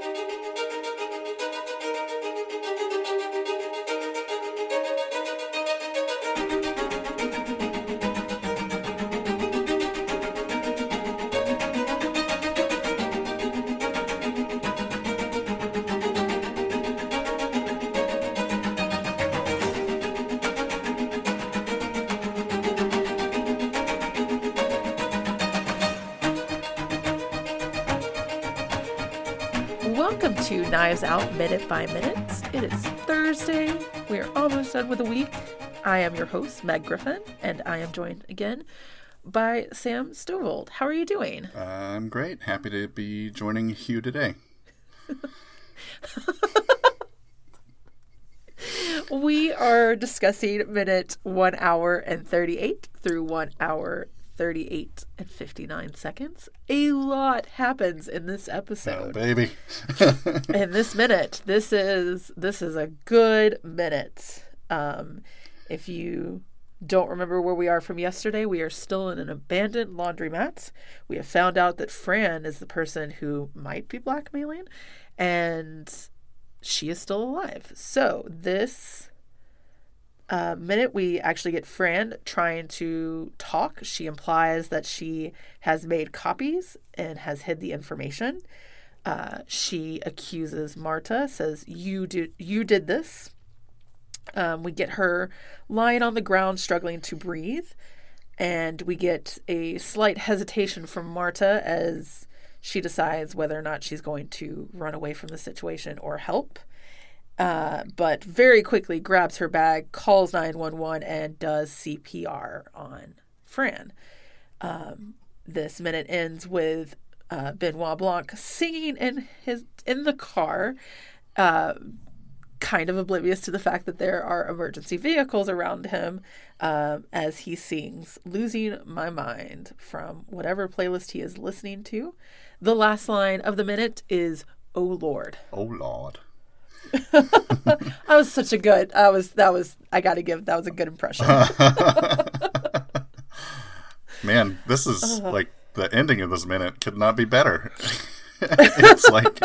Welcome to Knives Out Minute by Minute. It is Thursday. We are almost done with the week. I am your host, Meg Griffin, and I am joined again by Sam Stovold. How are you doing? I'm great. Happy to be joining you today. We are discussing minute 1 hour and 38 through 1 hour 38 and 59 seconds. A lot happens in this episode. Oh, baby. in this minute this is this is a good minute um if you don't remember where we are from yesterday we are still in an abandoned laundromat we have found out that fran is the person who might be blackmailing and she is still alive so this uh, minute we actually get Fran trying to talk. She implies that she has made copies and has hid the information. Uh, she accuses Marta, says you did you did this. Um, we get her lying on the ground, struggling to breathe, and we get a slight hesitation from Marta as she decides whether or not she's going to run away from the situation or help. Uh, but very quickly grabs her bag, calls 911, and does CPR on Fran. Um, this minute ends with uh, Benoit Blanc singing in his in the car, uh, kind of oblivious to the fact that there are emergency vehicles around him um, as he sings "Losing My Mind" from whatever playlist he is listening to. The last line of the minute is "Oh Lord." Oh, Lord. That was such a good. I was that was I got to give that was a good impression. Man, this is Uh-huh. like the ending of this minute could not be better. it's like,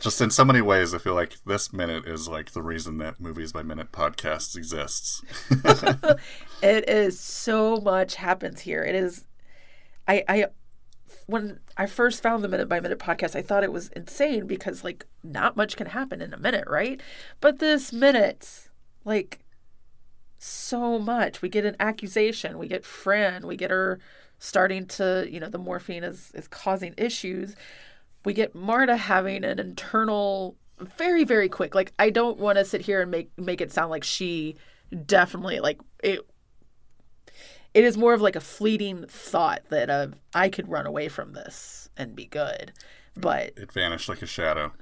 just in so many ways, I feel like this minute is like the reason that Movies by Minute podcasts exists. it is so much happens here. It is, I I when I first found the minute by minute podcast, I thought it was insane because like not much can happen in a minute, right? But this minute, like so much. We get an accusation. We get Fran. We get her starting to, you know, the morphine is is causing issues. We get Marta having an internal, very very quick. Like I don't want to sit here and make make it sound like she definitely like it. It is more of like a fleeting thought that uh, I could run away from this and be good, but It vanished like a shadow.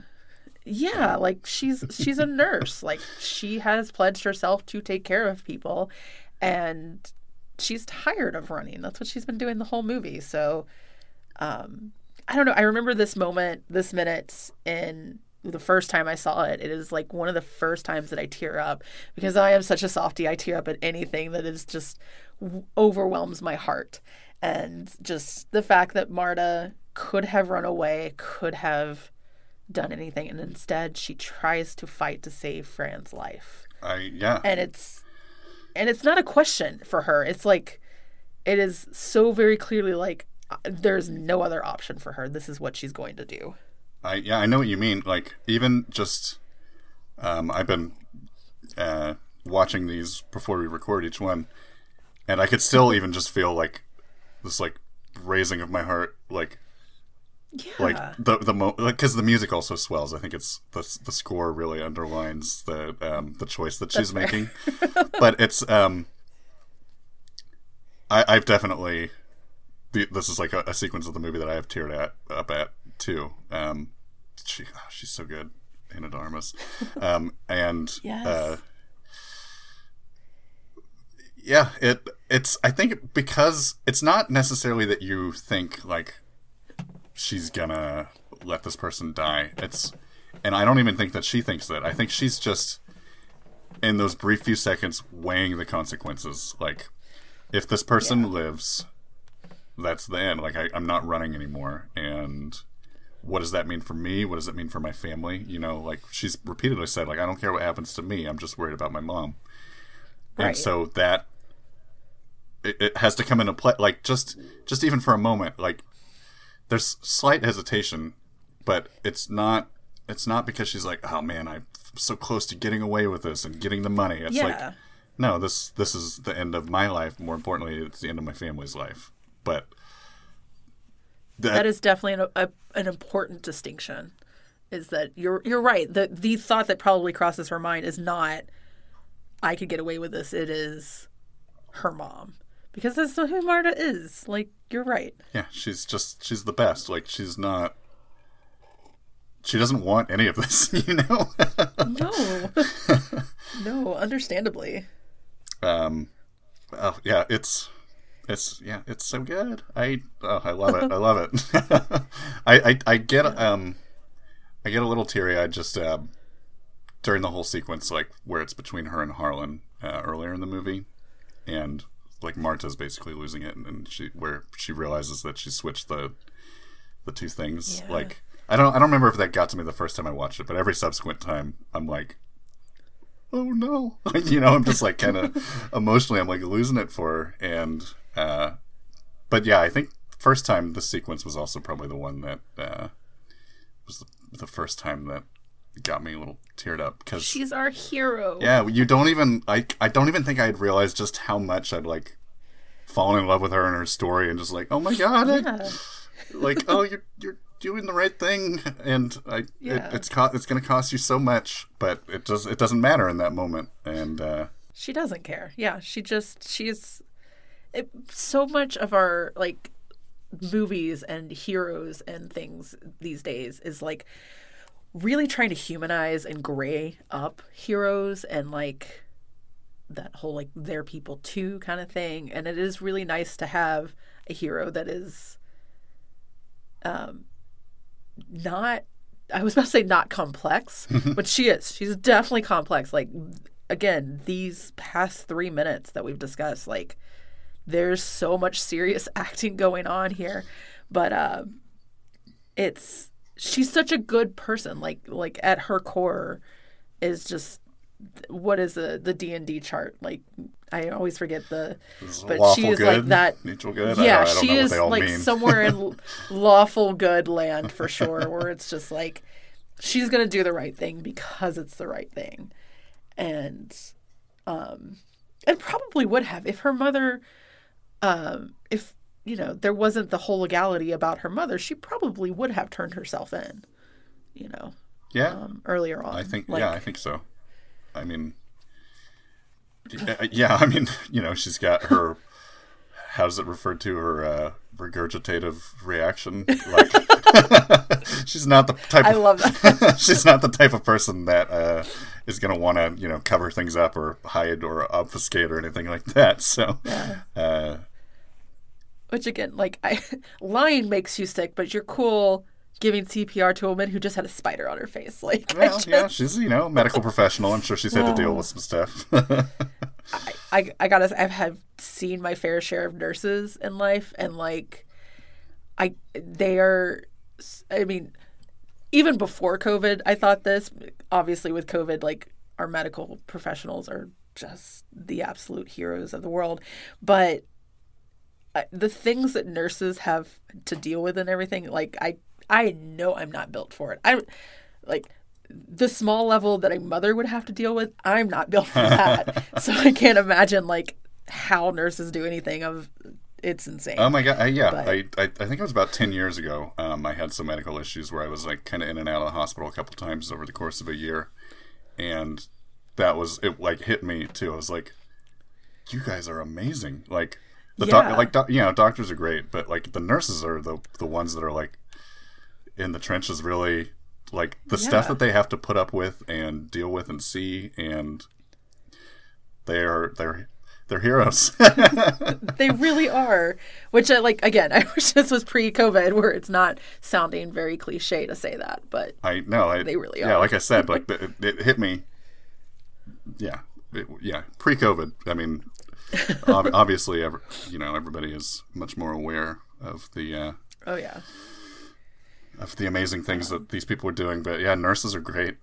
yeah like she's she's a nurse. Like she has pledged herself to take care of people and she's tired of running. That's what she's been doing the whole movie. So um i don't know. I remember this moment this minute in the first time i saw it. It is like one of the first times that i tear up because i am such a softie. I tear up at anything that is just w- overwhelms my heart and just the fact that marta could have run away could have done anything and instead she tries to fight to save Fran's life. I yeah. And it's and it's not a question for her. It's like it is so very clearly like uh, there's no other option for her. This is what she's going to do. I yeah, I know what you mean. Like even just, um, I've been uh, watching these before we record each one, and I could still even just feel like this like raising of my heart, like Yeah. like the the mo because the music also swells. I think it's the the score really underlines the um the choice that she's making, but it's um. I, I've definitely, this is like a, a sequence of the movie that I have teared at up at too. Um, she oh, she's so good, Ana de Armas, um, and Yes. uh, yeah, it it's I think because it's not necessarily that you think like she's gonna let this person die. It's and I don't even think that she thinks that. I think she's just in those brief few seconds weighing the consequences. Like if this person lives, that's the end. Like I, I'm not running anymore, and what does that mean for me? What does it mean for my family? You know, like she's repeatedly said, like I don't care what happens to me. I'm just worried about my mom. Right. And so that it, it has to come into play. Like just just even for a moment, like there's slight hesitation, but it's not it's not because she's like, oh man, I'm so close to getting away with this and getting the money. It's like no, this this is the end of my life. More importantly, it's the end of my family's life. But that, that is definitely an, a, an important distinction is that you're you're right the the thought that probably crosses her mind is not i could get away with this it is her mom because that's who marta is like you're right yeah, she's just she's the best. Like she's not. She doesn't want any of this, you know. no no understandably um, oh yeah, it's it's yeah, it's so good. I oh, I love it. I love it. I, I I get um, I get a little teary eyed just uh, during the whole sequence, like where it's between her and Harlan uh, earlier in the movie, and like Marta's basically losing it, and, and she where she realizes that she switched the the two things. Yeah. Like I don't I don't remember if that got to me the first time I watched it, but every subsequent time I'm like. Oh no! you know, I'm just like kind of emotionally, I'm like losing it for her, and uh, but yeah, I think first time the sequence was also probably the one that uh, was the, the first time that got me a little teared up because she's our hero yeah, you don't even I I don't even think I'd realized just how much I'd like fallen in love with her and her story and just like oh my god, I- like oh you're you're doing the right thing and I Yeah. it, it's co- it's gonna cost you so much, but it does it doesn't matter in that moment and uh, She doesn't care. Yeah, she just she's it, so much of our like movies and heroes and things these days is like really trying to humanize and gray up heroes and like that whole like they're people too kind of thing and it is really nice to have a hero that is um not I was about to say not complex, but she is. She's definitely complex. Like again, these past 3 minutes that we've discussed like there's so much serious acting going on here, but uh it's she's such a good person. Like like at her core is just what is the the D and D chart? Like I always forget the, but she is good, like that. mutual good. I Yeah, don't, I don't she is like mean. somewhere in lawful good land for sure, where it's just like she's gonna do the right thing because it's the right thing, and um, and probably would have if her mother, um, if you know there wasn't the whole legality about her mother, she probably would have turned herself in, you know, yeah, um, earlier on. I think Like, yeah, I think so. I mean, yeah, yeah, I mean, you know, she's got her. How's it referred to her uh, regurgitative reaction? Like, she's not the type. I of, love that. she's not the type of person that uh, is going to want to, you know, cover things up or hide or obfuscate or anything like that. So, uh, Which again, like I, lying makes you sick, but you're cool giving CPR to a woman who just had a spider on her face. Like, well, just- yeah, she's you know medical professional. I'm sure she's had to deal with oh. some stuff. I, I gotta I've have seen my fair share of nurses in life and like I they are I mean even before COVID I thought this obviously with COVID like our medical professionals are just the absolute heroes of the world but I- the things that nurses have to deal with and everything like I I know I'm not built for it I like the small level that a mother would have to deal with, I'm not built for that. so I can't imagine like how nurses do anything of it's insane. Oh my god! I, yeah, But- I, I I think it was about ten years ago. Um, I had some medical issues where I was like kind of in and out of the hospital a couple times over the course of a year, and that was it. Like hit me too. I was like, "You guys are amazing!" Like the Yeah. doc, like doc, you know, doctors are great, but like the nurses are the the ones that are like in the trenches, really like the stuff that they have to put up with and deal with and see, and they are they're they're heroes. they really are. Which I like again, I wish this was pre COVID where it's not sounding very cliche to say that, but I know They really Yeah, are. like I said, like the, it, it hit me. Yeah, it, yeah. Pre-COVID, I mean, obviously, you know, everybody is much more aware of the uh, oh yeah. of the amazing things that these people are doing. But yeah, nurses are great.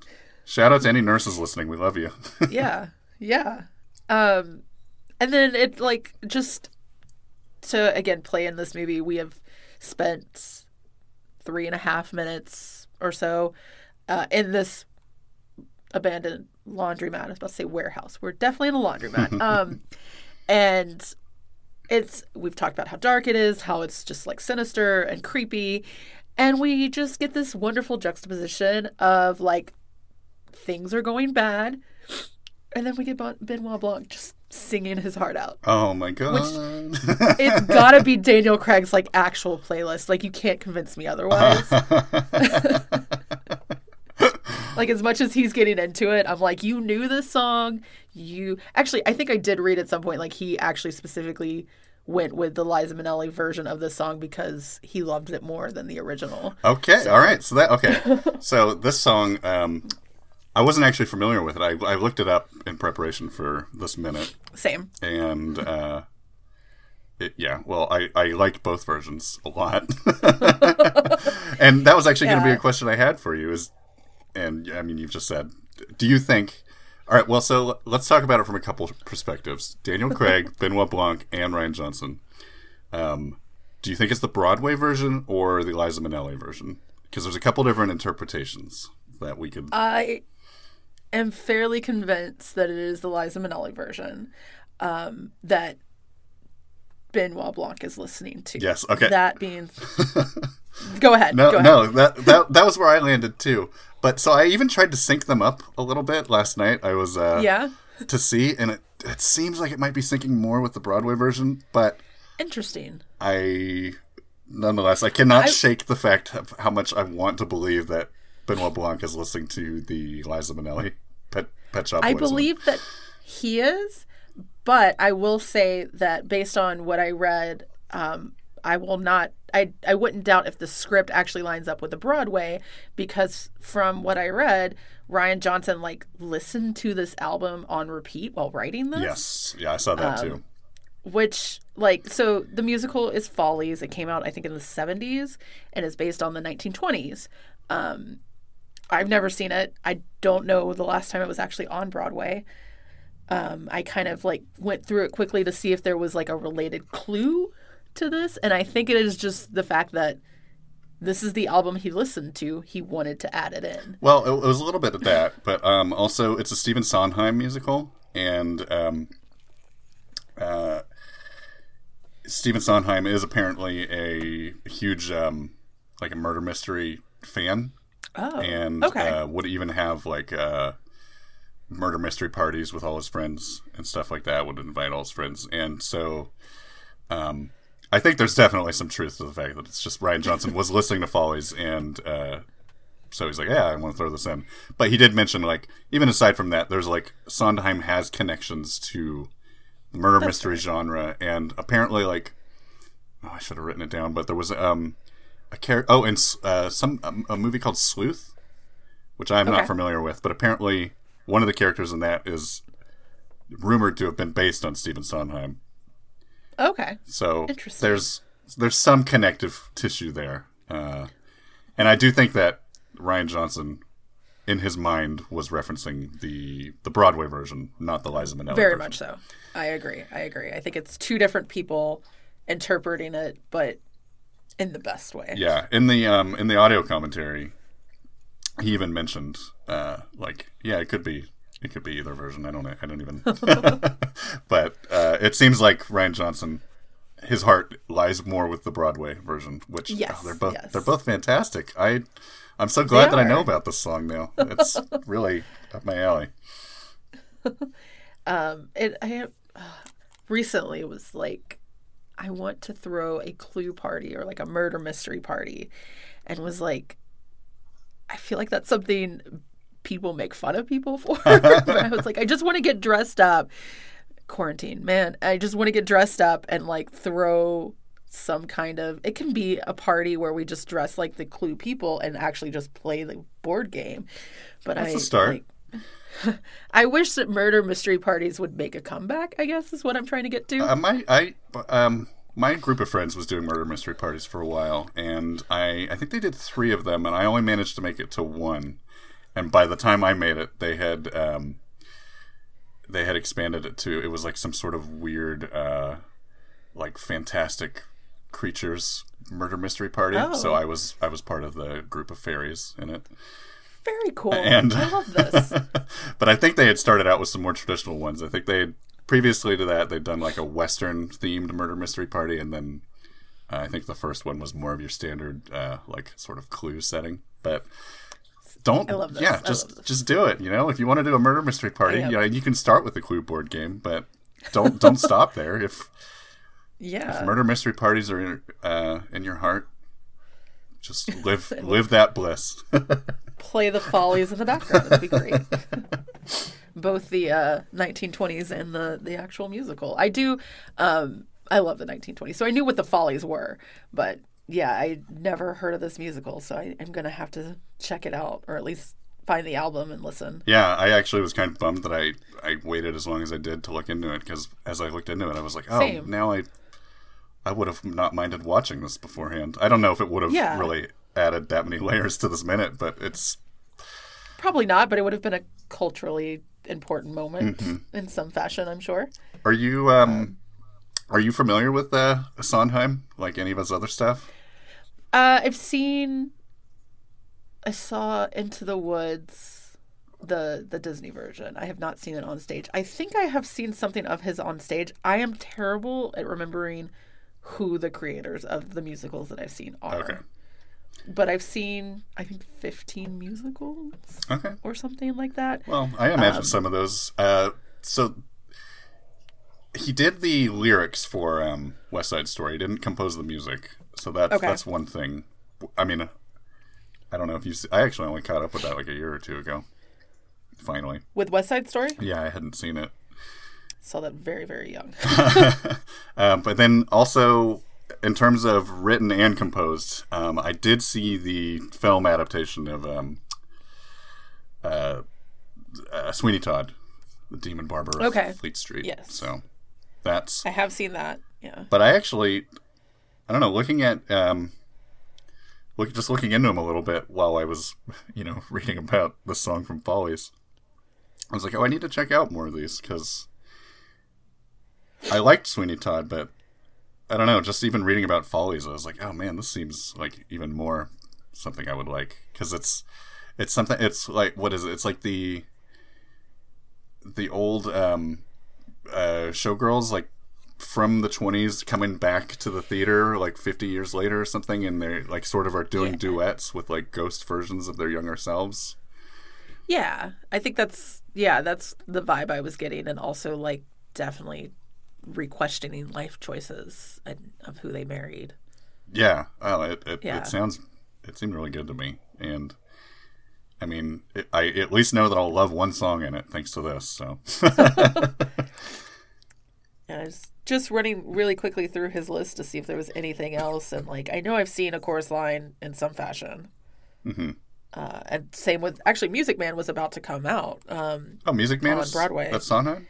Shout out to any nurses listening. We love you. yeah, yeah. Um, and then it like just to again play in this movie, we have spent three and a half minutes or so uh, in this abandoned laundromat. I was about to say warehouse. We're definitely in a laundromat. um, and it's we've talked about how dark it is, how it's just like sinister and creepy, and we just get this wonderful juxtaposition of like things are going bad, and then we get Benoit Blanc just singing his heart out. Oh my god! it's gotta be Daniel Craig's like actual playlist. Like you can't convince me otherwise. like as much as he's getting into it, I'm like, you knew this song. You actually, I think I did read at some point like he actually specifically went with the Liza Minnelli version of the song because he loved it more than the original. Okay, so. all right. So that okay. so this song, um, I wasn't actually familiar with it. I, I looked it up in preparation for this minute. Same. And uh, it, yeah, well, I, I liked both versions a lot. and that was actually yeah. going to be a question I had for you. Is and I mean, you've just said, do you think? All right, well, so let's talk about it from a couple perspectives. Daniel Craig, Benoit Blanc, and Rian Johnson. Um, do you think it's the Broadway version or the Liza Minnelli version? Because there's a couple different interpretations that we could. I am fairly convinced that it is the Liza Minnelli version um, that Benoit Blanc is listening to. Yes. Okay. That means. go ahead. No, go ahead. no, that that that was where I landed too. But so I even tried to sync them up a little bit last night. I was uh, yeah to see, and it it seems like it might be syncing more with the Broadway version, but interesting. I nonetheless I cannot I... shake the fact of how much I want to believe that Benoit Blanc is listening to the Liza Minnelli Pet Pet Shop. I believe that he is, but I will say that based on what I read, um, I will not. I I wouldn't doubt if the script actually lines up with the Broadway because from what I read, Rian Johnson like listened to this album on repeat while writing this. Yes, yeah, I saw that um, too. Which like so the musical is Follies. It came out I think in the seventies and is based on the nineteen twenties. Um, I've never seen it. I don't know the last time it was actually on Broadway. Um, I kind of like went through it quickly to see if there was like a related clue to this, and I think it is just the fact that this is the album he listened to. He wanted to add it in. Well, it, it was a little bit of that, but um, also it's a Stephen Sondheim musical, and um, uh, Stephen Sondheim is apparently a huge um, like a murder mystery fan. Oh, and okay. uh, would even have like uh, murder mystery parties with all his friends and stuff like that. Would invite all his friends, and so um, I think there's definitely some truth to the fact that it's just Rian Johnson was listening to Follies and uh, so he's like, yeah, I want to throw this in. But he did mention like even aside from that, there's like Sondheim has connections to the murder That's mystery right. genre, and apparently like oh, I should have written it down, but there was um a character. Oh, and uh, some a, a, movie called Sleuth, which I'm okay. not familiar with, but apparently one of the characters in that is rumored to have been based on Stephen Sondheim. Okay. So there's there's some connective tissue there, uh, and I do think that Rian Johnson, in his mind, was referencing the the Broadway version, not the Liza Minnelli. Version. Very version. much so. I agree. I agree. I think it's two different people interpreting it, but in the best way. Yeah. In the um in the audio commentary, he even mentioned uh like yeah it could be it could be either version. I don't. I don't even. but uh, it seems like Rian Johnson, his heart lies more with the Broadway version, which yes, oh, they're both yes. they're both fantastic. I I'm so glad that I know about this song now. It's really up my alley. um, it I uh, recently was like, I want to throw a clue party or like a murder mystery party, and was like, I feel like that's something people make fun of people for. I was like, I just want to get dressed up. Quarantine, man. I just want to get dressed up and like throw some kind of it can be a party where we just dress like the clue people and actually just play the board game. But That's I a start. Like, I wish that murder mystery parties would make a comeback. I guess is what I'm trying to get to. Um, I, I, um, my group of friends was doing murder mystery parties for a while, and I I think they did three of them, and I only managed to make it to one. And by the time I made it, they had um, they had expanded it to it was like some sort of weird, uh, like fantastic creatures murder mystery party. Oh. So I was I was part of the group of fairies in it. Very cool. And I love this. but I think they had started out with some more traditional ones. I think they had previously to that they'd done like a western themed murder mystery party, and then uh, I think the first one was more of your standard uh, like sort of clue setting. But don't I love this. yeah, just just do it. You know, if you want to do a murder mystery party, Yep. you know, you can start with the clue board game, but don't don't stop there. If Yeah. if murder mystery parties are in, uh, in your heart, just live live that bliss. Play the follies in the background. It'd be great. Both the uh, 1920s and the the actual musical. I do. Um, I love the 1920s, so I knew what the follies were, but yeah, I never heard of this musical, so I, I'm gonna have to check it out, or at least find the album and listen. Yeah, I actually was kind of bummed that I, I waited as long as I did to look into it because as I looked into it, I was like, oh, Same. now I I would have not minded watching this beforehand. I don't know if it would have Yeah. really added that many layers to this minute, but it's Probably not, but it would have been a culturally important moment in some fashion, I'm sure. are you um are you familiar with uh, Sondheim like any of his other stuff? Uh, I've seen. I saw Into the Woods, the the Disney version. I have not seen it on stage. I think I have seen something of his on stage. I am terrible at remembering who the creators of the musicals that I've seen are. Okay. But I've seen, I think, fifteen musicals Okay. or something like that. Well, I imagine some of those. Uh, so he did the lyrics for um, West Side Story. He didn't compose the music, so that's Okay. that's one thing. I mean, I don't know if you. I actually only caught up with that like a year or two ago. Finally, With West Side Story, yeah, I hadn't seen it. saw that very very young. Um, but then also, in terms of written and composed, um, I did see the film adaptation of um, uh, uh, Sweeney Todd, the Demon Barber of Okay. Fleet Street. Yes. So that's. I have seen that. Yeah. But I actually, I don't know, looking at. Um, Look, just looking into him a little bit while I was, you know, reading about the song from Follies, I was like, oh, I need to check out more of these because I liked Sweeney Todd, but I don't know. Just even reading about Follies, I was like, oh man, this seems like even more something I would like because it's it's something. It's like what is it? It's like the the old um, uh, showgirls, like from the 20s coming back to the theater like 50 years later or something and they're like sort of are doing Yeah. duets with like ghost versions of their younger selves Yeah, I think that's yeah, that's the vibe I was getting, and also like definitely re-questioning life choices and of who they married. yeah well, it, it, Yeah. it sounds it seemed really good to me and i mean it, i at least know that i'll love one song in it thanks to this so I was just running really quickly through his list to see if there was anything else, and like I know I've seen a chorus line in some fashion. Mhm. Uh, and same with actually, Music Man was about to come out. Um, oh music man On is Broadway. that's sondheim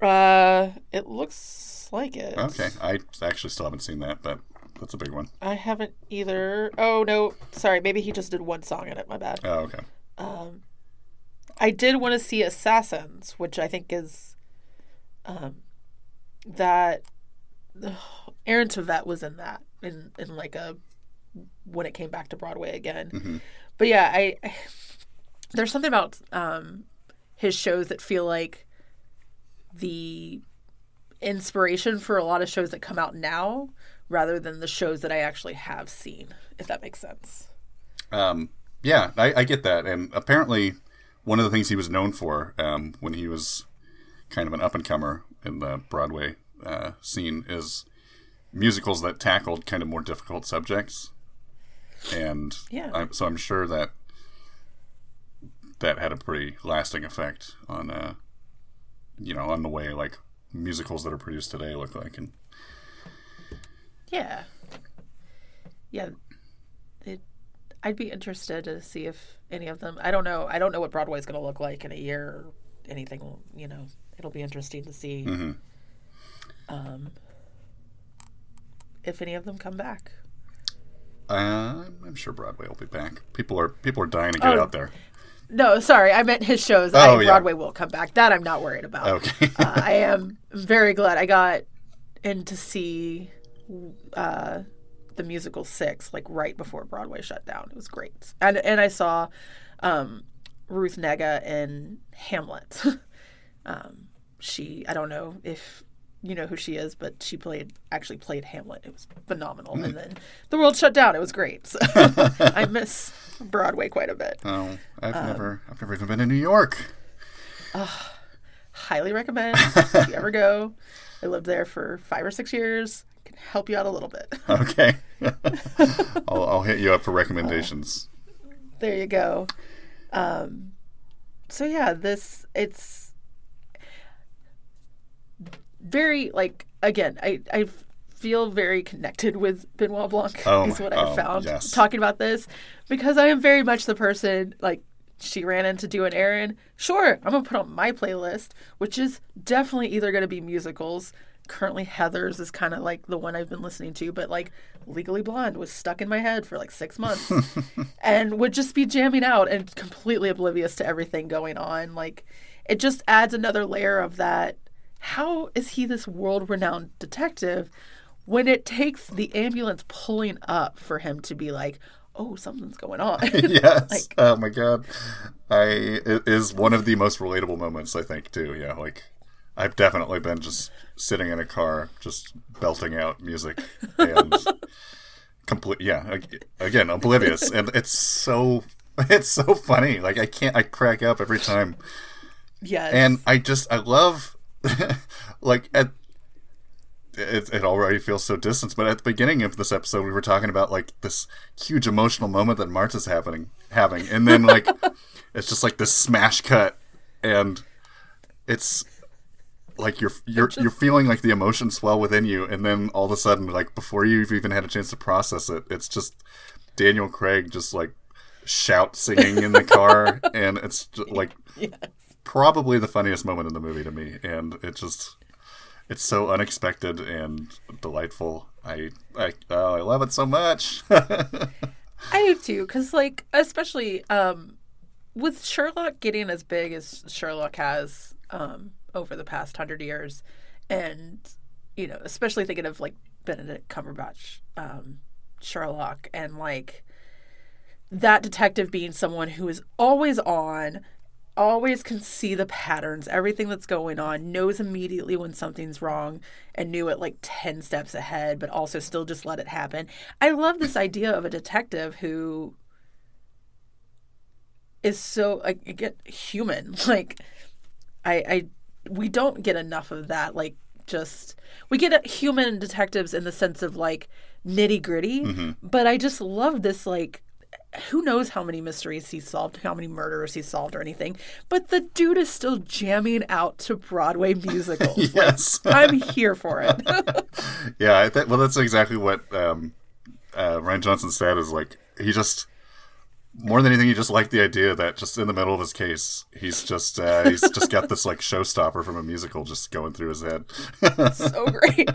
uh, it looks like it. okay i actually still haven't seen that but that's a big one. I haven't either. Oh no, sorry. Maybe he just did one song in it. My bad. Oh okay Um, I did want to see Assassins, which I think is um that Aaron Tveit was in that in in like a when it came back to Broadway again. But yeah, I, I there's something about um his shows that feel like the inspiration for a lot of shows that come out now rather than the shows that I actually have seen, if that makes sense. Um, yeah, I, I get that. And apparently, one of the things he was known for um, when he was kind of an up and comer in the Broadway uh, scene is musicals that tackled kind of more difficult subjects. And Yeah. I, so I'm sure that that had a pretty lasting effect on, uh, you know, on the way like musicals that are produced today look like. And Yeah. Yeah. It, I'd be interested to see if any of them. I don't know. I don't know what Broadway's going to look like in a year or anything. You know, it'll be interesting to see. Mhm. Um, if any of them come back. Uh, I'm sure Broadway will be back. People are people are dying to get Oh. out there. No, sorry, I meant his shows. Oh, I, yeah. Broadway will come back. That I'm not worried about. Okay. uh, I am very glad I got in to see uh, the musical Six, like right before Broadway shut down. It was great, and and I saw um, Ruth Negga in Hamlet. um, she, I don't know if you know who she is, but she played actually played Hamlet. It was phenomenal, and then the world shut down. It was great. So I miss Broadway quite a bit. oh, I've Um, never I've never even been in New York. highly recommend if you ever go. I lived there for five or six years. I can help you out a little bit. Okay. I'll, I'll hit you up for recommendations. there you go. Um, so yeah, this it's very like again. I I feel very connected with Benoit Blanc. Oh is what I oh, found yes. talking about this because I am very much the person like. She ran in to do an errand. Sure, I'm gonna put on my playlist, which is definitely either gonna be musicals. Currently, Heather's is kind of like the one I've been listening to, but like Legally Blonde was stuck in my head for like six months and would just be jamming out and completely oblivious to everything going on. Like, it just adds another layer of that. How is he this world renowned detective when it takes the ambulance pulling up for him to be like, oh, something's going on? yes. Like- oh my god. I it is one of the most relatable moments I think too. Yeah, like I've definitely been just sitting in a car just belting out music and complete yeah, again, oblivious and it's so it's so funny. Like I can't I crack up every time. yes. And I just I love like at it, it already feels so distant, but at the beginning of this episode, we were talking about like this huge emotional moment that Marta's happening having, and then like it's just like this smash cut, and it's like you're you're you're feeling like the emotion swell within you, and then all of a sudden, like before you've even had a chance to process it, it's just Daniel Craig just like shout singing in the car, and it's just, like yes. Probably the funniest moment in the movie to me, and it just it's so unexpected and delightful. I I oh, I love it so much. I do too, because like especially um, with Sherlock getting as big as Sherlock has um, over the past hundred years, and you know, especially thinking of like Benedict Cumberbatch um, Sherlock, and like that detective being someone who is always on. Always can see the patterns, everything that's going on, knows immediately when something's wrong, and knew it like 10 steps ahead, but also still just let it happen. I love this idea of a detective who is so like get human. Like I I we don't get enough of that. Like just we get human detectives in the sense of like nitty gritty, mm-hmm. but I just love this like who knows how many mysteries he's solved, how many murders he's solved or anything, but the dude is still jamming out to Broadway musicals. yes, I'm here for it. yeah. I think well, that's exactly what um, uh, Rian Johnson said. Is like he just more than anything, he just liked the idea that just in the middle of his case, he's just uh, he's just got this like showstopper from a musical just going through his head. so great.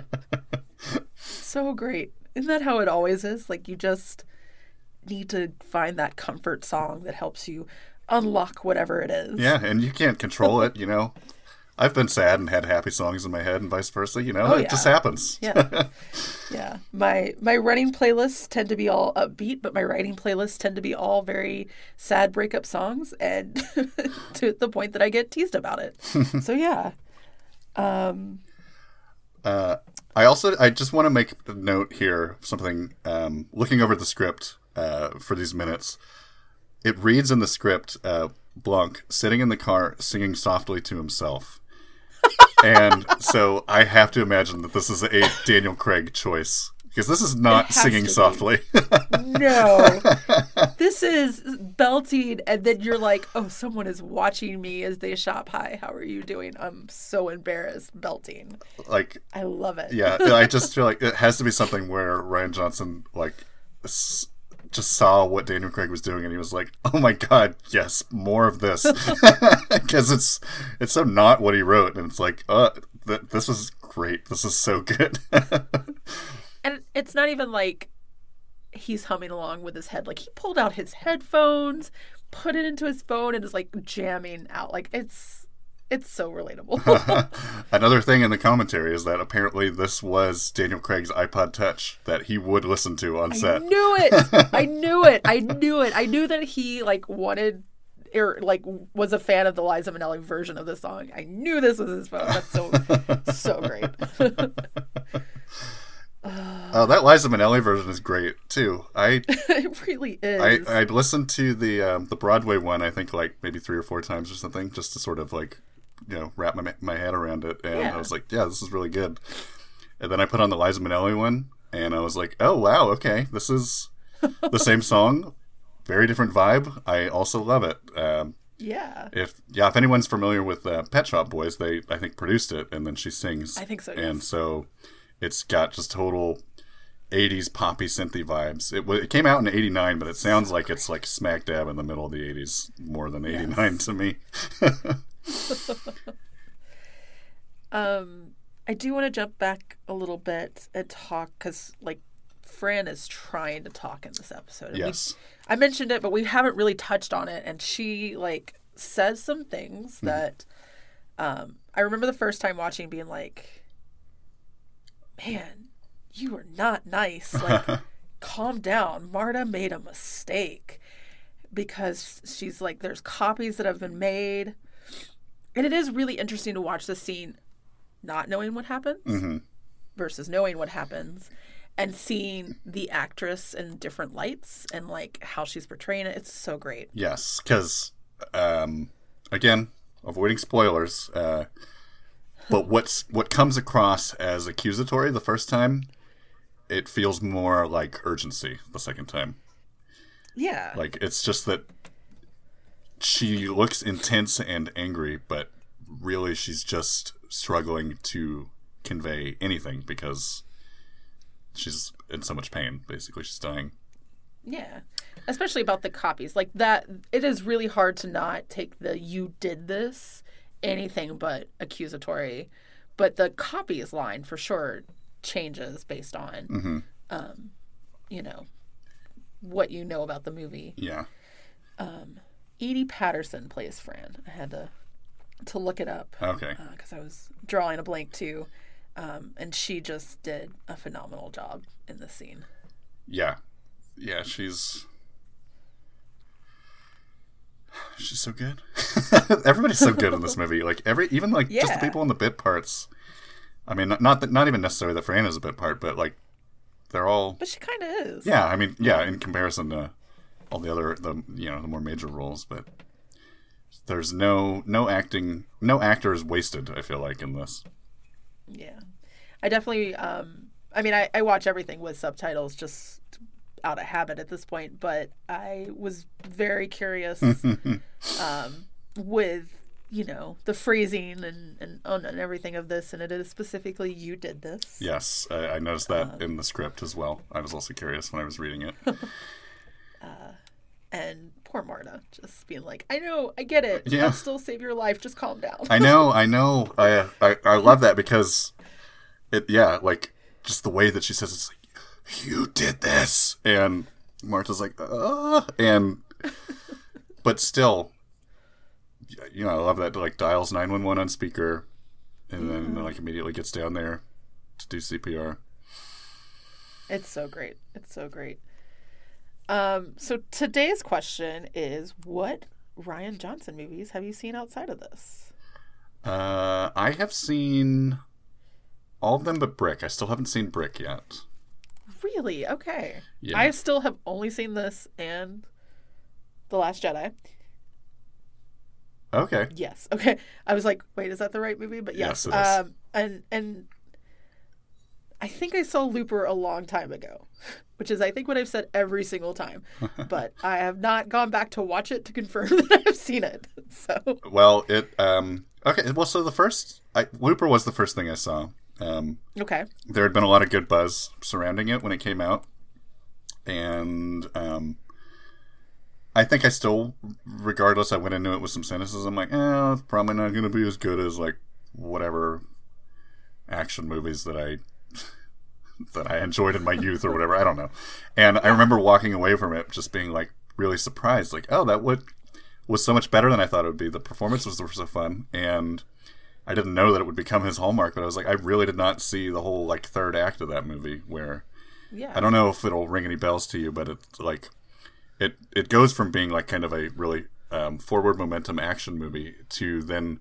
so great. Isn't that how it always is? Like you just need to find that comfort song that helps you unlock whatever it is. yeah, and you can't control it. You know, I've been sad and had happy songs in my head, and vice versa. You know, Oh, it yeah. just happens. Yeah. yeah. My my running playlists tend to be all upbeat, but my writing playlists tend to be all very sad breakup songs and to the point that I get teased about it. so yeah. Um Uh, I also I just want to make a note here something. Um, looking over the script uh, for these minutes, it reads in the script uh, Blanc sitting in the car singing softly to himself, and so I have to imagine that this is a Daniel Craig choice because this is not singing softly. no. this is belting and then you're like, "Oh, someone is watching me as they shop high. How are you doing?" I'm so embarrassed belting. like I love it. yeah, I just feel like it has to be something where Rian Johnson like s- just saw what Daniel Craig was doing and he was like, "Oh my god, yes, more of this," because it's it's so not what he wrote, and it's like, uh, th- this is great, this is so good. And it's not even like he's humming along with his head. Like he pulled out his headphones, put it into his phone, and is like jamming out. Like it's it's so relatable. Another thing in the commentary is that apparently this was Daniel Craig's iPod Touch that he would listen to on I set. I knew it. I knew it. I knew it. I knew that he like wanted or like was a fan of the Liza Minnelli version of the song. I knew this was his phone. That's so so great. Oh, that Liza Minnelli version is great too. I it really is. I I listened to the um, the Broadway one. I think like maybe three or four times or something, just to sort of like you know wrap my my head around it. And Yeah. I was like, yeah, this is really good. And then I put on the Liza Minnelli one, and I was like, oh wow, okay, this is the same song, very different vibe. I also love it. Um, yeah. if yeah, if anyone's familiar with uh, Pet Shop Boys, they I think produced it, and then she sings. I think so, And so it's got just total. 80s poppy synthy vibes. It, it came out in 89, but it sounds like it's like smack dab in the middle of the 80s more than 89 to me. Um, I do want to jump back a little bit and talk because, like, Fran is trying to talk in this episode. And we- yes. I mentioned it, but we haven't really touched on it. And she, like, says some things that um, I remember the first time watching being like, man, you are not nice. Like, calm down. Marta made a mistake because she's like, there's copies that have been made. And it is really interesting to watch the scene not knowing what happens hmm versus knowing what happens and seeing the actress in different lights and like how she's portraying it. It's so great. Yes, because um, again, avoiding spoilers. Uh, but what's what comes across as accusatory the first time, it feels more like urgency the second time. Yeah. Like it's just that she looks intense and angry, but really she's just struggling to convey anything because she's in so much pain. Basically, she's dying. Yeah. Especially about the copies. Like that it is really hard to not take the you did this anything but accusatory. But the copies line for sure changes based on um, you know, what you know about the movie. Yeah. Um, Edi Patterson plays Fran. I had to to look it up Okay. because I was drawing a blank too, um, and she just did a phenomenal job in the scene. Yeah. Yeah, she's she's so good. Everybody's so good in this movie. Like every even like just the people in the bit parts. I mean, not not, that, not even necessarily that Fran is a bit part, but like they're all But she kind of is. yeah. I mean, yeah, in comparison to all the other the you know the more major roles, but there's no no acting no actor is wasted. I feel like in this. Yeah. I definitely. Um, I mean, I, I watch everything with subtitles just out of habit at this point, but I was very curious um, with you know the phrasing and and, and everything of this, and it is specifically you did this. Yes, I, I noticed Uh, that in the script as well. I was also curious when I was reading it. And poor Marta just being like, I know, I get it. Yeah. I'll still save your life. Just calm down. I know, I know. I, I I love that because it yeah, like just the way that she says it's like you did this and Marta's like uh and but still you know, I love that like dials 911 on speaker and then like immediately gets down there to do CPR. It's so great. It's so great. Um, so today's question is what Rian Johnson movies have you seen outside of this? Uh I have seen all of them but Brick. I still haven't seen Brick yet. Really? Okay. Yeah. I still have only seen this and The Last Jedi. Okay. Yes. Okay. I was like, wait, is that the right movie? But yes. Yes, it is. Um, and and I think I saw Looper a long time ago, which is I think what I've said every single time. but I have not gone back to watch it to confirm that I've seen it. So Well, it um okay. Well, so the first I, Looper was the first thing I saw. Um, okay. there had been a lot of good buzz surrounding it when it came out, and um, I think I still, regardless, I went into it with some cynicism, like, eh, it's probably not going to be as good as like whatever action movies that I that I enjoyed in my youth or whatever. I don't know. And I remember walking away from it just being like really surprised, like, oh, that would was so much better than I thought it would be. The performances were so fun, and I didn't know that it would become his hallmark. But I was like, I really did not see the whole like third act of that movie where Yeah. I don't know if it'll ring any bells to you, but it's like it it goes from being like kind of a really um, forward momentum action movie to then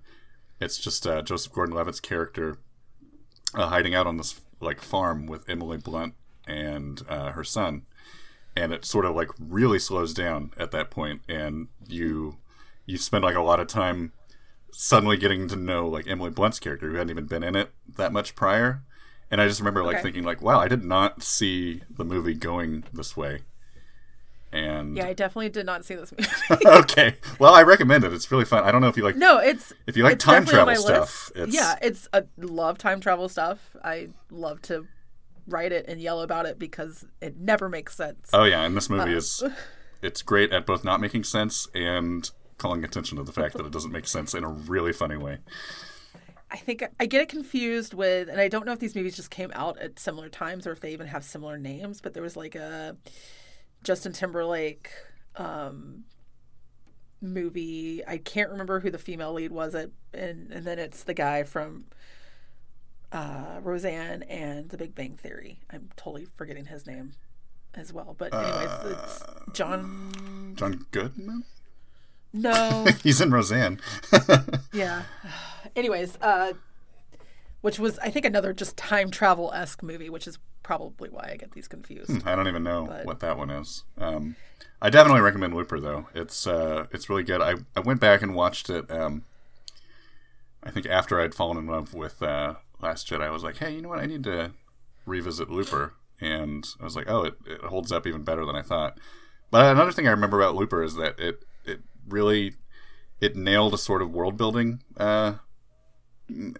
it's just uh, Joseph Gordon-Levitt's character uh, hiding out on this like farm with Emily Blunt and uh, her son, and it sort of like really slows down at that point, and you you spend like a lot of time suddenly getting to know like Emily Blunt's character who hadn't even been in it that much prior. And I just remember like Okay. thinking like, wow, I did not see the movie going this way. And Yeah, I definitely did not see this movie. okay, well, I recommend it. It's really fun. I don't know if you like no, it's if you like time travel stuff. It's, Yeah, it's I love time travel stuff. I love to write it and yell about it because it never makes sense. Oh yeah, and this Uh, movie is it's great at both not making sense and calling attention to the fact that it doesn't make sense in a really funny way. I think I get it confused with, and I don't know if these movies just came out at similar times or if they even have similar names. But there was like a Justin Timberlake um, movie. I can't remember who the female lead was. It and and then it's the guy from uh, Roseanne and The Big Bang Theory. I'm totally forgetting his name as well. But anyways, it's John. John Goodman? No, He's in Roseanne. Yeah. Anyways, uh, which was I think another just time travel esque movie, which is probably why I get these confused. I don't even know But- what that one is. Um, I definitely recommend Looper though. It's uh, it's really good. I, I went back and watched it. Um, I think after I'd fallen in love with uh, Last Jedi, I was like, hey, you know what? I need to revisit Looper, and I was like, oh, it, it holds up even better than I thought. But another thing I remember about Looper is that it really it nailed a sort of world building uh,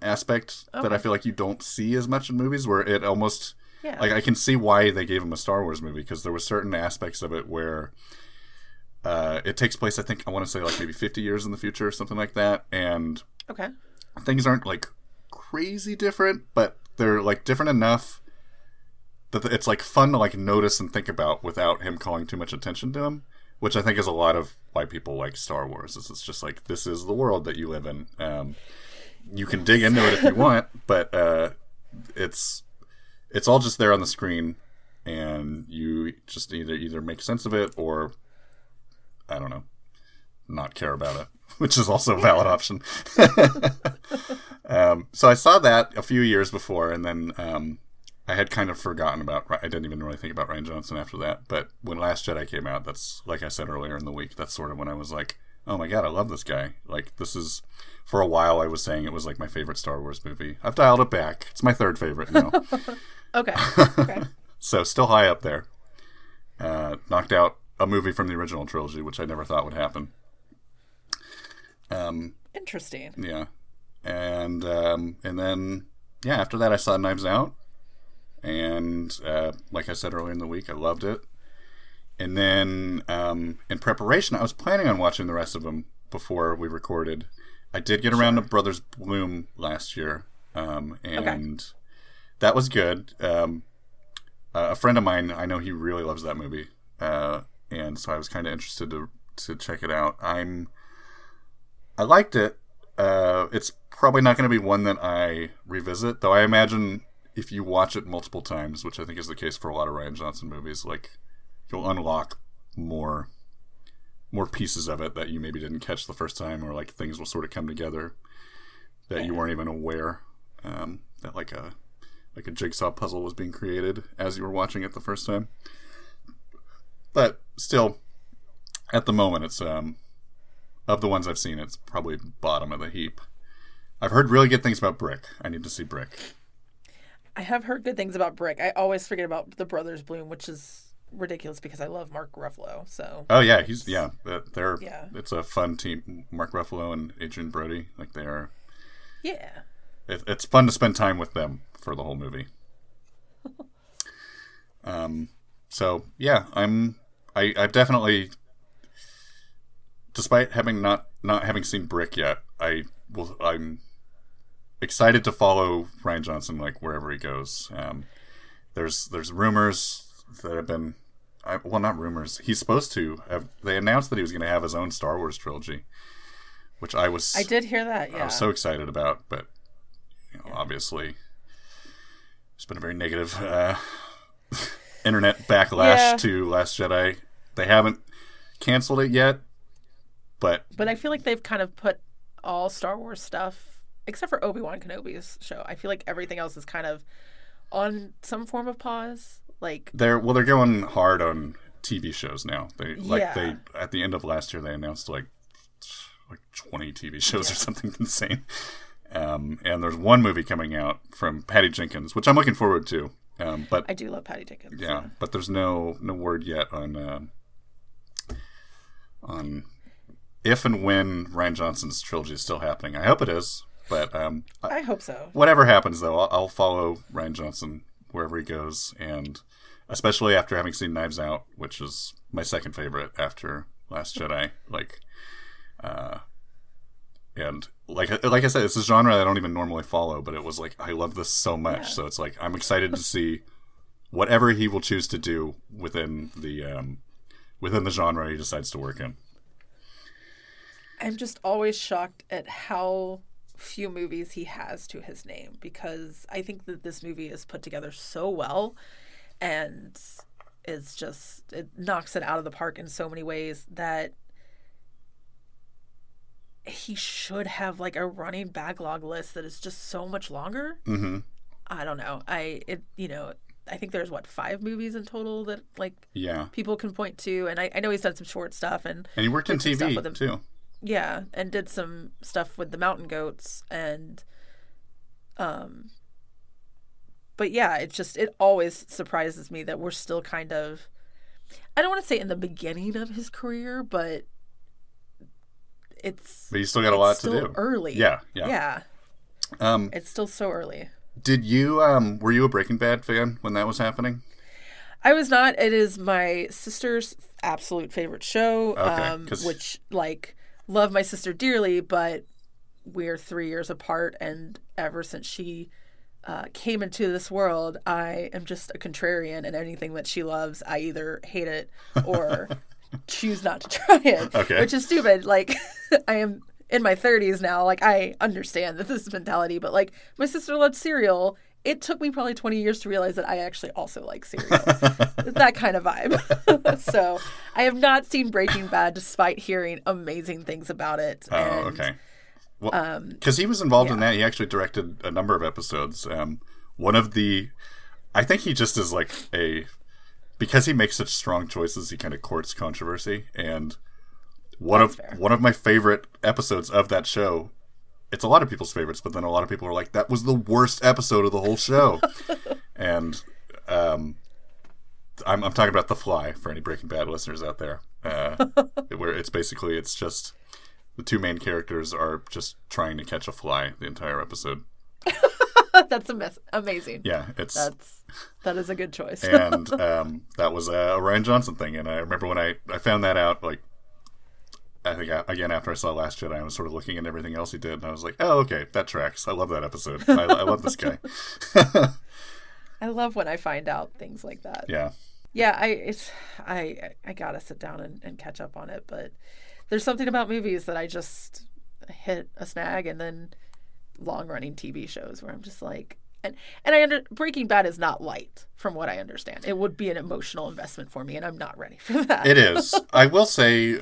aspect that I feel like you don't see as much in movies, where it almost Yeah. like I can see why they gave him a Star Wars movie because there were certain aspects of it where uh, it takes place. I think I want to say like maybe fifty years in the future or something like that, and okay. things aren't like crazy different, but they're like different enough that it's like fun to like notice and think about without him calling too much attention to them. Which I think is a lot of why people like Star Wars. Is it's just like this is the world that you live in. Um, you can dig into it if you want, but uh, it's it's all just there on the screen, and you just either either make sense of it or I don't know, not care about it, which is also a valid option. um, so I saw that a few years before, and then um, I had kind of forgotten about. I didn't even really think about Rian Johnson after that. But when Last Jedi came out, that's like I said earlier in the week. That's sort of when I was like, "Oh my god, I love this guy!" Like this is. For a while, I was saying it was like my favorite Star Wars movie. I've dialed it back. It's my third favorite now. Okay. Okay. So still high up there. Uh, knocked out a movie from the original trilogy, which I never thought would happen. Um, Interesting. yeah, and um, and then yeah, after that I saw Knives Out, and uh, like I said earlier in the week, I loved it. And then um, in preparation, I was planning on watching the rest of them before we recorded. I did get around to Brothers Bloom last year, um, and that was good. Um, uh, a friend of mine, I know he really loves that movie, uh, and so I was kind of interested to to check it out. I'm I liked it. Uh, it's probably not going to be one that I revisit, though. I imagine if you watch it multiple times, which I think is the case for a lot of Rian Johnson movies, like you'll unlock more more pieces of it that you maybe didn't catch the first time, or like things will sort of come together that you weren't even aware um, that like a like a jigsaw puzzle was being created as you were watching it the first time. But still, at the moment, it's um, of the ones I've seen, it's probably bottom of the heap. I've heard really good things about Brick. I need to see Brick. I have heard good things about Brick. I always forget about the Brothers Bloom, which is ridiculous because I love Mark Ruffalo. So Oh yeah, he's yeah. They're Yeah. It's a fun team. Mark Ruffalo and Adrien Brody, like they are. yeah. It, it's fun to spend time with them for the whole movie. um. So yeah, I'm. I I definitely. Despite having not not having seen Brick yet, I will. I'm excited to follow Rian Johnson like wherever he goes. Um, there's there's rumors that have been, I, well, not rumors. He's supposed to have. They announced that he was going to have his own Star Wars trilogy, which I was I did hear that. I Yeah. was so excited about, but you know, obviously, it's been a very negative uh, internet backlash Yeah. to Last Jedi. They haven't canceled it yet, but but I feel like they've kind of put all Star Wars stuff, except for Obi Wan Kenobi's show. I feel like everything else is kind of on some form of pause. Like, they're well, they're going hard on TV shows now. They like Yeah. they at the end of last year they announced like like 20 TV shows or something insane. Um, and there's one movie coming out from Patty Jenkins, which I'm looking forward to. Um, but I do love Patty Jenkins. yeah, but there's no no word yet on uh, on if and when Rian Johnson's trilogy is still happening. I hope it is, but um, I hope so. whatever happens though, I'll, I'll follow Rian Johnson wherever he goes, and especially after having seen Knives Out, which is my second favorite after Last Jedi. Like, uh, and like like I said, it's a genre I don't even normally follow, but it was like I love this so much, so it's like I'm excited to see whatever he will choose to do within the um, within the genre he decides to work in. I'm just always shocked at how few movies he has to his name because I think that this movie is put together so well and it's just it knocks it out of the park in so many ways that he should have like a running backlog list that is just so much longer. hmm I don't know. I it you know I think there's what five movies in total that like Yeah, people can point to, and I, I know he's done some short stuff and and he worked in Did stuff with TV him. too. Yeah, and did some stuff with the mountain goats and um but yeah, it just it always surprises me that we're still kind of I don't want to say in the beginning of his career, but it's But he's still got a lot it's to do. early. Yeah, yeah. Yeah. Um, It's still so early. Did you um were you a Breaking Bad fan when that was happening? I was not. It is my sister's absolute favorite show. Okay, um, which like love my sister dearly, but we're three years apart, and ever since she uh, came into this world, I am just a contrarian, and anything that she loves, I either hate it or choose not to try it. Okay. which is stupid. Like I am in my 30s now. Like I understand that this is mentality, but like my sister loved cereal. It took me probably 20 years to realize that I actually also like cereal. that kind of vibe. so I have not seen Breaking Bad despite hearing amazing things about it. Oh, and um, okay. Well, because he was involved in that, he actually directed a number of episodes. Um, one of the, I think he just is like a, because he makes such strong choices, he kind of courts controversy. And one That's of fair. one of my favorite episodes of that show, it's a lot of people's favorites, but then a lot of people are like, that was the worst episode of the whole show. and um, I'm, I'm talking about The Fly for any Breaking Bad listeners out there, uh, where it's basically it's just the two main characters are just trying to catch a fly the entire episode. That's ama- amazing. Yeah, it's That's that is a good choice. and um, that was a Rian Johnson thing. And I remember when I, I found that out, like I think I, again after I saw Last Jedi, I was sort of looking at everything else he did, and I was like, oh okay, that tracks. I love that episode. I, I love this guy. I love when I find out things like that. Yeah, Yeah, I it's I I gotta sit down and, and catch up on it, but there's something about movies that I just hit a snag, and then long running TV shows where I'm just like, and and I under Breaking Bad is not light from what I understand. It would be an emotional investment for me, and I'm not ready for that. it is. I will say.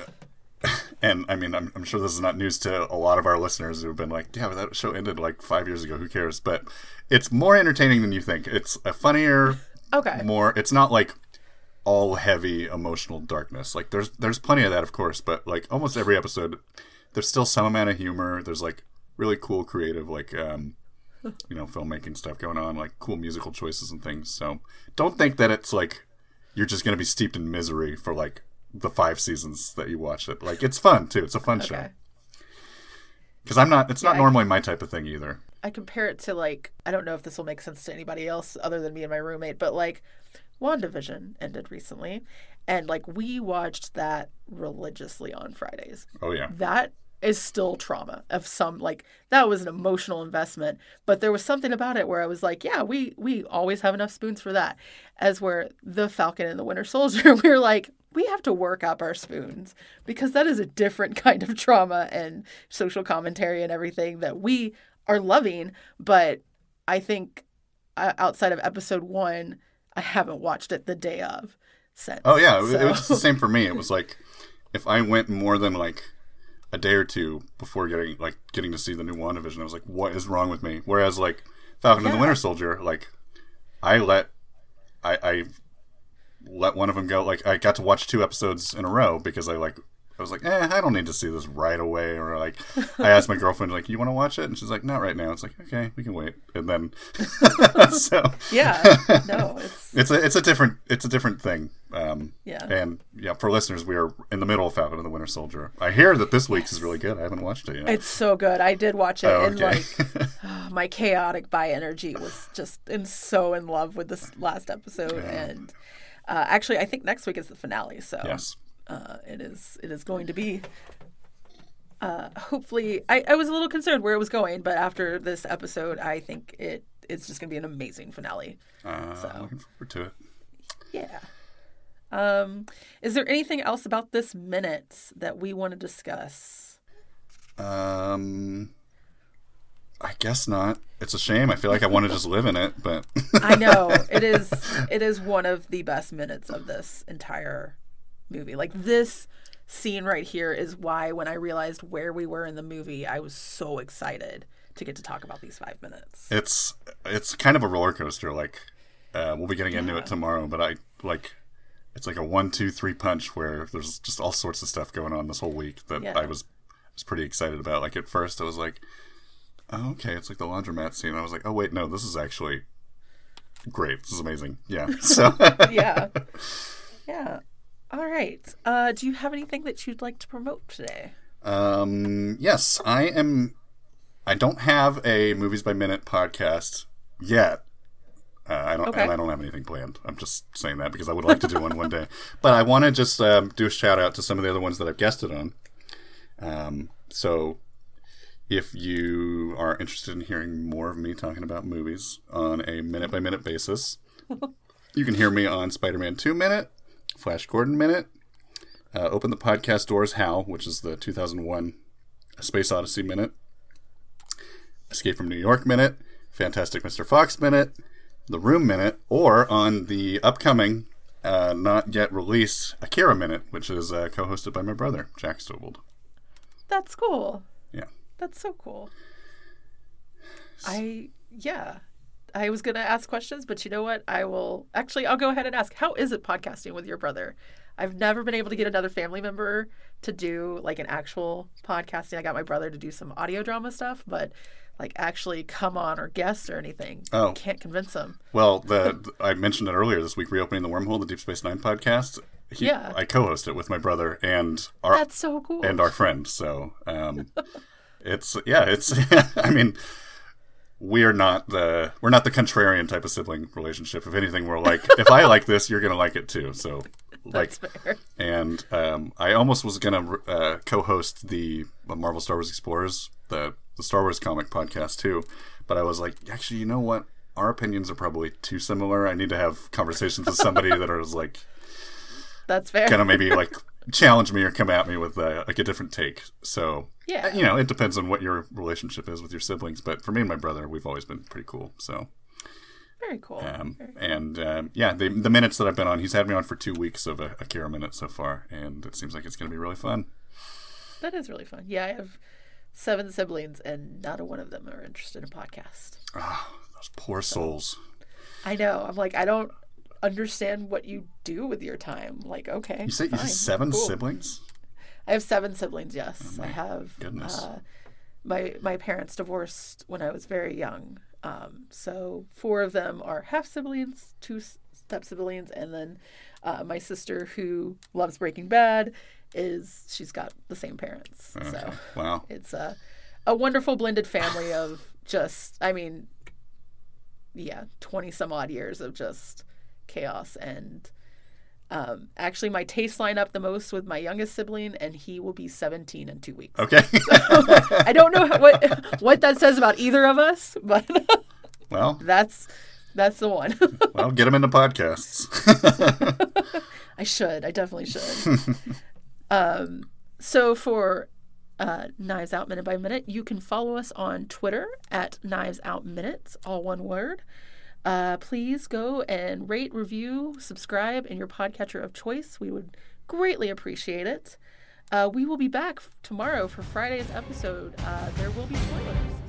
And I mean, I'm, I'm sure this is not news to a lot of our listeners who've been like, "Yeah, but that show ended like five years ago. Who cares?" But it's more entertaining than you think. It's a funnier, okay, more it's not like all heavy emotional darkness like there's there's plenty of that of course but like almost every episode there's still some amount of humor there's like really cool creative like um you know filmmaking stuff going on like cool musical choices and things so don't think that it's like you're just going to be steeped in misery for like the five seasons that you watch it. Like it's fun too. It's a fun show. Because i'm not it's not I- normally my type of thing either. I compare it to like I don't know if this will make sense to anybody else other than me and my roommate, but like WandaVision ended recently, and like we watched that religiously on Fridays. oh yeah. That is still trauma of some like that was an emotional investment but there was something about it where i was like yeah we we always have enough spoons for that. As where the falcon and the winter soldier. We're like we have to work up our spoons because that is a different kind of trauma and social commentary and everything that we are loving but i think uh, outside of episode one i haven't watched it the day of since Oh yeah, it, So- it was just the same for me. It was like if I went more than like a day or two before getting like getting to see the new WandaVision, I was like, what is wrong with me? Whereas like Falcon and the Winter Soldier, like I let I, I let one of them go. Like I got to watch two episodes in a row because I like I was like, eh, I don't need to see this right away. Or like I asked my girlfriend, like, you want to watch it? And she's like, not right now. It's like, okay, we can wait. And then so yeah no it's it's a it's a different it's a different thing. Um, Yeah. And yeah, for listeners, we are in the middle of Falcon and the Winter Soldier. I hear that this week's is really good. I haven't watched it yet. It's so good. I did watch it, Oh, and okay. like my chaotic bi energy was just in so in love with this last episode. And uh, actually, I think next week is the finale, so yes. uh, it is it is going to be. Uh, hopefully, I, I was a little concerned where it was going, but after this episode, I think it it's just going to be an amazing finale. Uh, Looking forward to it. Yeah. Um, is there anything else about this minute that we want to discuss? Um, I guess not. It's a shame. I feel like I want to just live in it, but I know it is. It is one of the best minutes of this entire movie. Like this scene right here is why when I realized where we were in the movie, I was so excited to get to talk about these five minutes. it's it's kind of a roller coaster. Like uh, we'll be getting into it tomorrow, but I like it's like a one, two, three punch where there's just all sorts of stuff going on this whole week that Yeah. I was was pretty excited about. Like at first, I was like, oh, okay, it's like the laundromat scene. I was like, oh wait, no, this is actually great. This is amazing. Yeah. So yeah, yeah. All right. Uh, do you have anything that you'd like to promote today? Um, yes, I am. I don't have a movies by minute podcast yet. Uh, I don't, Okay. and I don't have anything planned. I'm just saying that because I would like to do one one day. But I want to just um, do a shout out to some of the other ones that I've guested on. Um, so, if you are interested in hearing more of me talking about movies on a minute by minute basis, you can hear me on Spider Man Two Minute, Flash Gordon Minute, uh, Open the Podcast Doors Hal, which is the 2001 Space Odyssey Minute, Escape from New York Minute, Fantastic Mr. Fox Minute, The Room Minute, or on the upcoming, uh, not yet released Akira Minute, which is uh, co hosted by my brother, Jack Stobold. That's cool. That's so cool. I yeah. I was gonna ask questions, but you know what? I will actually I'll go ahead and ask. How is it podcasting with your brother? I've never been able to get another family member to do like an actual podcasting. I got my brother to do some audio drama stuff, but like actually come on or guest or anything. Oh. Can't convince him. Well, the I mentioned it earlier this week, reopening the wormhole, the Deep Space Nine podcast. He, Yeah. I co-host it with my brother and our That's so cool. and our friend. So um, it's yeah, it's. I mean, we are not the we're not the contrarian type of sibling relationship. If anything, we're like, if I like this, you're gonna like it too. So like, That's fair. and um, I almost was gonna uh, co-host the Marvel Star Wars Explorers, the the Star Wars comic podcast too, but I was like, actually, you know what? Our opinions are probably too similar. I need to have conversations with somebody that is like That's fair. kind of maybe like challenge me or come at me with uh, like a different take. So Yeah. you know, it depends on what your relationship is with your siblings. But for me and my brother, we've always been pretty cool. So Very cool. um, and um, yeah, the the minutes that I've been on, he's had me on for two weeks of a Akira minute so far, and it seems like it's going to be really fun. That is really fun. Yeah, I have seven siblings, and not a one of them are interested in podcast. Ah, those poor souls. I know. I'm like, I don't understand what you do with your time. Like, okay, You say you fine, have seven cool. siblings? I have seven siblings. Yes, I have. goodness. Uh, my my parents divorced when I was very young. Um, so four of them are half siblings, two step siblings, and then uh, my sister who loves Breaking Bad is she's got the same parents. Okay. So Wow. it's a a wonderful blended family of just I mean yeah, 20 some odd years of just chaos and Um, actually, my tastes line up the most with my youngest sibling, and he will be 17 in two weeks. Okay. I don't know what what that says about either of us, but well, that's that's the one. well, get him into podcasts. I should. I definitely should. um, so for uh, Knives Out Minute by Minute, you can follow us on Twitter at Knives Out Minutes, all one word. Uh, please go and rate, review, subscribe in your podcatcher of choice. We would greatly appreciate it. Uh, we will be back tomorrow for Friday's episode. Uh, there will be spoilers.